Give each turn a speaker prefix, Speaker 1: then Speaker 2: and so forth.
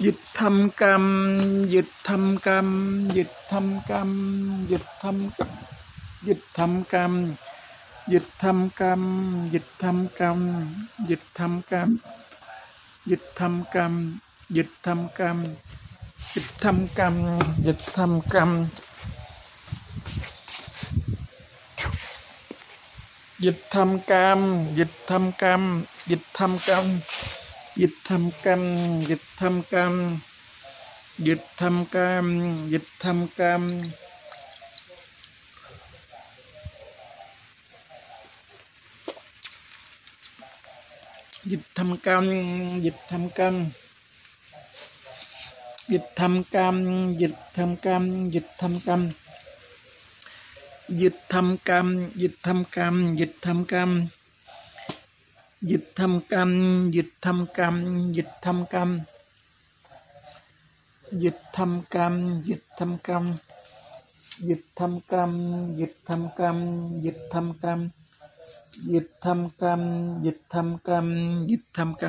Speaker 1: หยุดทำกรรม หยุดทำกรรม หยุดทำกรรม หยุดทำกรรมหยุดทำกรรม หยุดทำกรรม หยุดทำกรรม หยุดทำกรรม หยุดทำกรรม หยุดทำกรรม หยุดทำกรรม หยุดทำกรรม หยุดทำกรรม หยุดทำกรรม หยุดทำกรรม dịch thăm cam, dịch thăm cam. Dịch thăm cam, dịch thăm cam. Dịch thăm cam, dịch thăm cam. Dịch thăm cam, dịch thăm cam, dịch thăm cam. Dịch thăm cam, dịch thăm cam, dịch thăm cam dịch thâm cam, dịch thâm cam, dịch thâm cam. Dịch thâm cam, dịch thâm cam. Dịch thâm cam, dịch thâm cam, dịch thâm cam. Dịch thâm cam, dịch thâm cam, dịch thâm cam.